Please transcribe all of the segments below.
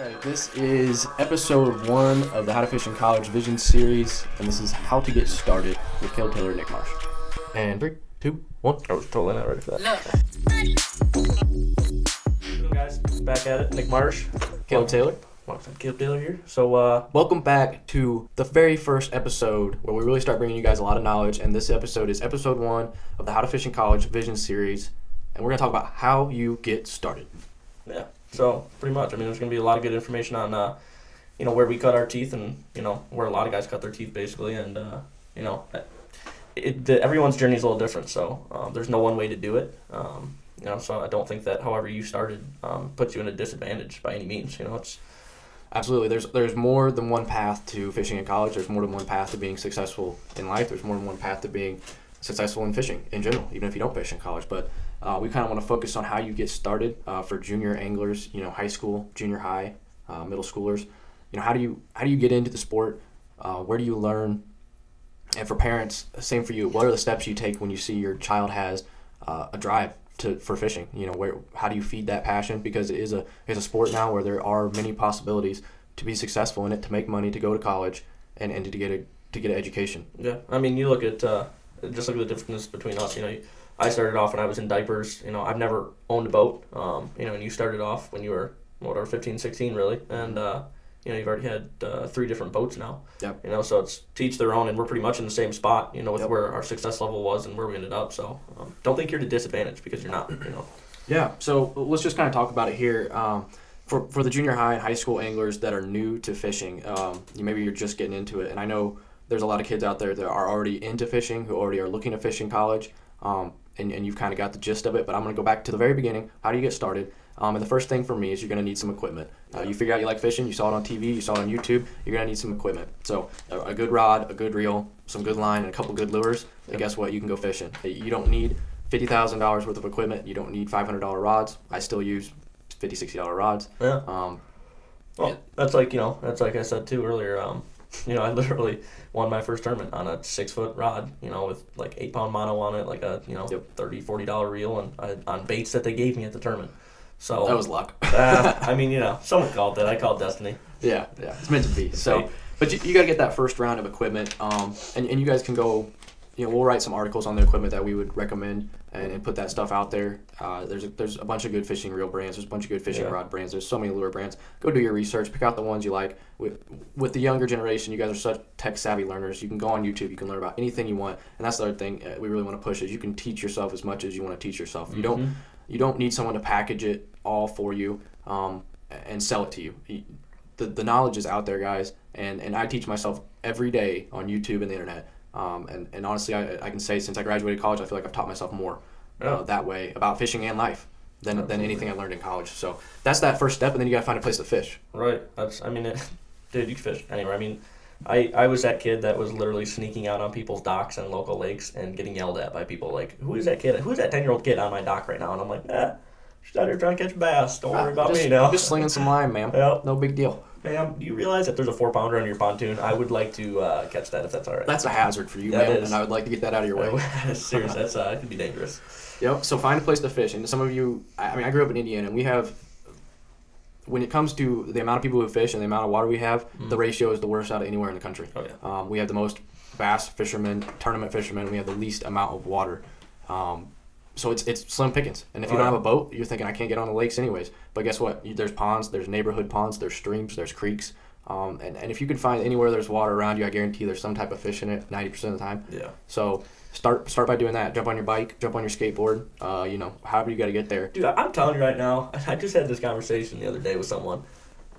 Alright, this is episode one of the How to Fish in College Vision series, and this is how to get started with Caleb Taylor and Nick Marsh. And three, two, one. I was totally not ready for that. Hello guys, back at it. Nick Marsh, Caleb Taylor. Welcome, Caleb Taylor here. So, uh, Welcome back to the very first episode where we really start bringing you guys a lot of knowledge. And this episode is episode one of the How to Fish in College Vision series, and we're gonna talk about how you get started. yeah. So, pretty much. I mean, there's gonna be a lot of good information on, uh, you know, where we cut our teeth, and you know, where a lot of guys cut their teeth, basically, and uh, you know, it, the, everyone's journey is a little different. So, um, there's no one way to do it. Um, you know, so I don't think that however you started um, puts you in a disadvantage by any means. You know, it's Absolutely. There's there's more than one path to fishing in college. There's more than one path to being successful in life. There's more than one path to being successful in fishing in general, even if you don't fish in college. But uh, we kind of want to focus on how you get started uh, for junior anglers. You know, high school, junior high, uh, middle schoolers. You know, how do you how do you get into the sport? Uh, where do you learn? And for parents, same for you. What are the steps you take when you see your child has uh, a drive to for fishing? You know, where how do you feed that passion? Because it is a it's a sport now where there are many possibilities to be successful in it, to make money, to go to college, and, and to get a to get an education. Yeah, I mean, you look at uh, just look at the difference between us. You know, I started off when I was in diapers. You know, I've never owned a boat. Um, you know, and you started off when you were whatever 15, 16 really, and uh, you know you've already had uh, three different boats now. Yep. You know, so it's to each their own, and we're pretty much in the same spot. You know, with Yep. where our success level was and where we ended up. So um, don't think you're at a disadvantage because you're not. You know. Yeah. So let's just kind of talk about it here. Um, for, for the junior high and high school anglers that are new to fishing, um, you, maybe you're just getting into it. And I know there's a lot of kids out there that are already into fishing, who already are looking to fish in college, um, and, and you've kind of got the gist of it. But I'm going to go back to the very beginning. How do you get started? Um, and the first thing for me is you're going to need some equipment. Uh, you figure out you like fishing, you saw it on TV, you saw it on YouTube, you're going to need some equipment. So a, a good rod, a good reel, some good line, and a couple good lures. And guess what? You can go fishing. You don't need fifty thousand dollars worth of equipment. You don't need five hundred dollar rods. I still use $50, 60 dollar rods. Yeah. Um, Well, that's like you know, that's like I said too earlier. Um, you know, I literally won my first tournament on a six foot rod. You know, with like eight pound mono on it, like a you know Yep. thirty forty dollar reel, and I, on baits that they gave me at the tournament. So that was luck. uh, I mean, you know, someone called that. I called destiny. yeah, yeah, it's meant to be. So, but you, you got to get that first round of equipment. Um, and, and you guys can go. You know, we'll write some articles on the equipment that we would recommend and, and put that stuff out there. Uh, there's a, there's a bunch of good fishing reel brands. There's a bunch of good fishing Yeah. rod brands. There's so many lure brands. Go do your research. Pick out the ones you like. With with the younger generation, you guys are such tech savvy learners. You can go on YouTube. You can learn about anything you want. And that's the other thing uh, we really want to push is you can teach yourself as much as you want to teach yourself. You don't you don't need someone to package it all for you um, and sell it to you. You- The, the knowledge is out there, guys, and, and I teach myself every day on YouTube and the internet. Um, and, and honestly, I, I can say since I graduated college, I feel like I've taught myself more uh, that way about fishing and life than, than anything I learned in college. So that's that first step, and then you got to find a place to fish. Right. That's. I mean, it, dude, you can fish anywhere. I mean, I I was that kid that was literally sneaking out on people's docks and local lakes and getting yelled at by people like, "Who is that kid? Who's that ten year old kid on my dock right now?" And I'm like, "Nah, she's out here trying to catch bass. Don't worry about just, me now." I'm just slinging some line, ma'am. Yep. No big deal. Ma'am, do you realize that there's a four pounder on your pontoon? I would like to uh, catch that if that's all right. That's a hazard for you, That man, is. and I would like to get that out of your way. Seriously, that's uh, it could be dangerous. Yep. So find a place to fish, and some of you. I mean, I grew up in Indiana, and we have. When it comes to the amount of people who fish and the amount of water we have, the ratio is the worst out of anywhere in the country. Oh yeah. Um, we have the most bass fishermen, tournament fishermen. We have the least amount of water. Um, so it's it's slim pickings. And if you don't have a boat, you're thinking I can't get on the lakes anyways. But guess what? You, there's ponds, there's neighborhood ponds, there's streams, there's creeks. Um, and, and if you can find anywhere there's water around you, I guarantee there's some type of fish in it 90% of the time. Yeah. So start start by doing that. Jump on your bike, jump on your skateboard. Uh, you know, however you got to get there. Dude, I'm telling you right now, I just had this conversation the other day with someone.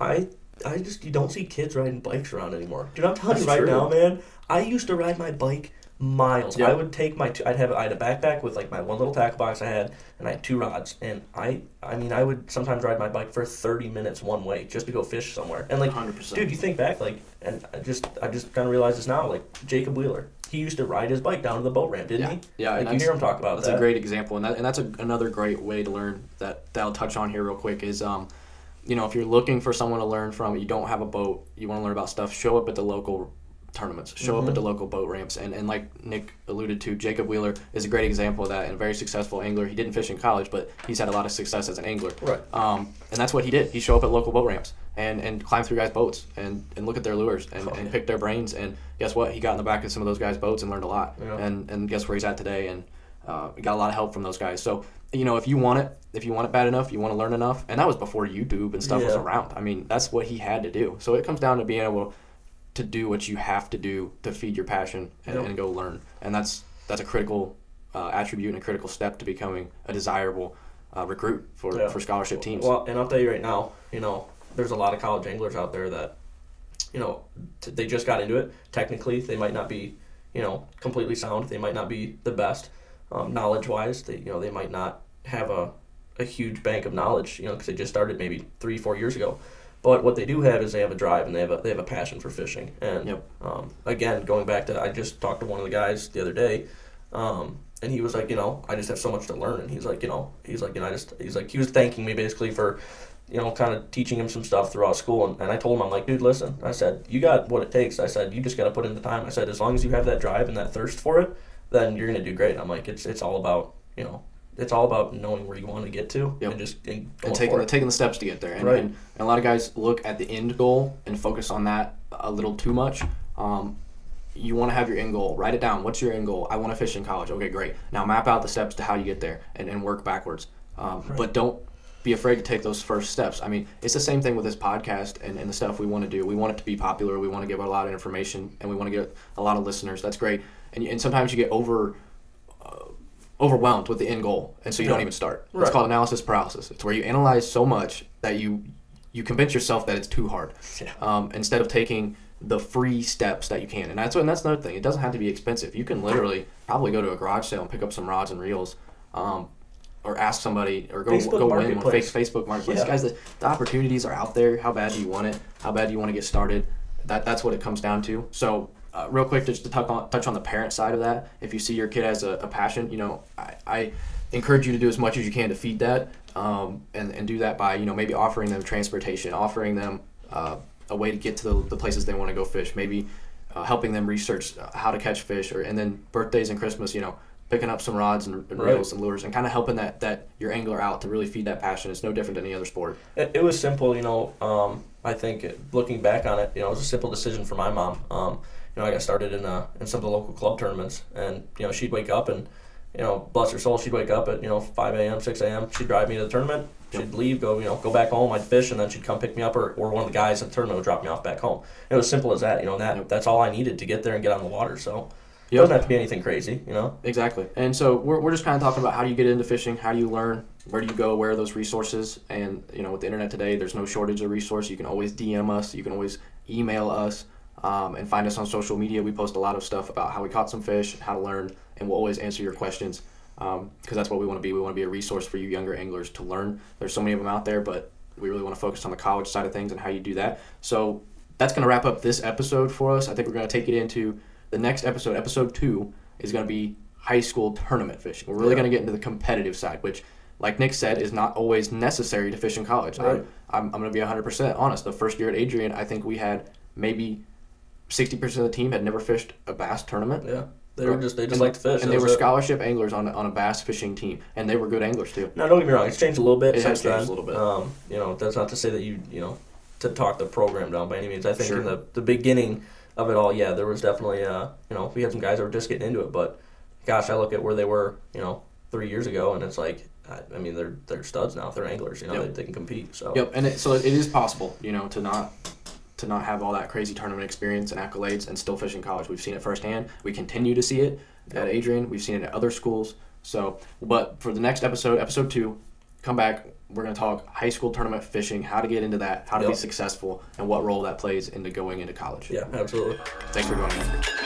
I I just you don't see kids riding bikes around anymore. Dude, I'm telling That's you right true. now, man. I used to ride my bike miles. Yeah. I would take my two, I'd have I had a backpack with like my one little tackle box I had and I had two rods and I I mean I would sometimes ride my bike for 30 minutes one way just to go fish somewhere. And like 100%. dude, you think back like and I just I just kind of realized this now like Jacob Wheeler. He used to ride his bike down to the boat ramp, didn't Yeah. he? Yeah, Like and you hear him talk about That's that. a great example, and that, and that's a, another great way to learn that that I'll touch on here real quick is, um, you know, if you're looking for someone to learn from, you don't have a boat, you want to learn about stuff, show up at the local tournaments. Show up at the local boat ramps, and, and like Nick alluded to, Jacob Wheeler is a great example of that, and a very successful angler. He didn't fish in college, but he's had a lot of success as an angler. Right. Um, and that's what he did. He show up at local boat ramps and, and climb through guys' boats and, and look at their lures and, Oh, and yeah. pick their brains. And guess what? He got in the back of some of those guys' boats and learned a lot. Yeah. And and guess where he's at today? And uh, got a lot of help from those guys. So you know, if you want it, if you want it bad enough, you want to learn enough, and that was before YouTube and stuff was around. I mean, that's what he had to do. So it comes down to being able to do what you have to do to feed your passion and, Yep. and go learn. And that's that's a critical uh, attribute and a critical step to becoming a desirable uh, recruit for, Yeah. for scholarship teams. Well, and I'll tell you right now, you know, there's a lot of college anglers out there that, you know, t- they just got into it. Technically, they might not be, you know, completely sound. They might not be the best, um, knowledge wise. They, you know, they might not have a, a huge bank of knowledge, you know, because they just started maybe three, four years ago. But what they do have is they have a drive and they have a they have a passion for fishing. And Yep. um, again, going back to I just talked to one of the guys the other day, um, and he was like, you know, I just have so much to learn. And he's like, you know, he's like, you know, I just he's like he was thanking me basically for, you know, kind of teaching him some stuff throughout school. And, and I told him, I'm like, dude, listen, I said, you got what it takes. I said, you just got to put in the time. I said, as long as you have that drive and that thirst for it, then you're gonna do great. I'm like, it's it's all about you know. It's all about knowing where you want to get to Yep. and just and and taking the, taking the steps to get there. And, Right. and, and a lot of guys look at the end goal and focus on that a little too much. Um, you want to have your end goal. Write it down. What's your end goal? I want to fish in college. Okay, great. Now map out the steps to how you get there and, and work backwards. Um, But don't be afraid to take those first steps. I mean, it's the same thing with this podcast and, and the stuff we want to do. We want it to be popular. We want to give a lot of information and we want to get a lot of listeners. That's great. And, and sometimes you get over overwhelmed with the end goal, and so you don't even start. It's called analysis paralysis. It's where you analyze so much that you you convince yourself that it's too hard, Yeah. um, instead of taking the free steps that you can. And that's and that's another thing. It doesn't have to be expensive. You can literally probably go to a garage sale and pick up some rods and reels. Um, or ask somebody, or go Facebook go win on face, Facebook Marketplace. Yeah. Guys, the, the opportunities are out there. How bad do you want it? How bad do you want to get started? That that's what it comes down to. So, uh, real quick, just to touch on touch on the parent side of that. If you see your kid has a, a passion, you know, I, I encourage you to do as much as you can to feed that, um, and and do that by you know maybe offering them transportation, offering them uh, a way to get to the, the places they want to go fish. Maybe uh, helping them research uh, how to catch fish, or and then birthdays and Christmas, you know. Picking up some rods and, and Right. reels and lures, and kind of helping that, that your angler out to really feed that passion. It's no different than any other sport. It, it was simple, you know. Um, I think it, looking back on it, you know, it was a simple decision for my mom. Um, you know, I got started in uh, in some of the local club tournaments, and you know, she'd wake up and, you know, bless her soul, she'd wake up at you know 5 a.m., 6 a.m. She'd drive me to the tournament. She'd leave, go you know, go back home. I'd fish, and then she'd come pick me up, or, or one of the guys at the tournament would drop me off back home. It was simple as that, you know. That Yep. that's all I needed to get there and get on the water. So it Yep. doesn't have to be anything crazy, you know. Exactly. And so we're, we're just kind of talking about how do you get into fishing, how do you learn, where do you go, where are those resources, and you know with the internet today, there's no shortage of resource. You can always DM us, you can always email us, um, and find us on social media. We post a lot of stuff about how we caught some fish, how to learn, and we'll always answer your questions because that's what we want to be. We want to be a resource for you younger anglers to learn. There's so many of them out there, but we really want to focus on the college side of things and how you do that. So that's going to wrap up this episode for us. I think we're going to take it into the next episode. Episode two is going to be high school tournament fishing. We're really Yeah. going to get into the competitive side, which, like Nick said, is not always necessary to fish in college. Right. I'm, I'm, I'm going to be 100% honest. The first year at Adrian, I think we had maybe 60% of the team had never fished a bass tournament. Yeah, they were just they just like to fish. And they were it. scholarship anglers on, a- on a bass fishing team, and they were good anglers too. No, don't get me wrong; it's changed a little bit It has since then. changed a little bit. Um, you know, that's not to say that you you know to talk the program down by any means. I think Sure. in the the beginning of it all, yeah, there was definitely uh you know we had some guys that were just getting into it, but gosh, I look at where they were you know three years ago, and it's like I, I mean they're they're studs now. They're anglers. You know, Yep. they, they can compete. So Yep, and it, so it is possible, you know, to not to not have all that crazy tournament experience and accolades and still fish in college. We've seen it firsthand. We continue to see it at Adrian. We've seen it at other schools. So, but for the next episode, episode two, come back. We're going to talk high school tournament fishing, how to get into that, how to be successful, and what role that plays into going into college. yeah, absolutely. Thanks for joining us.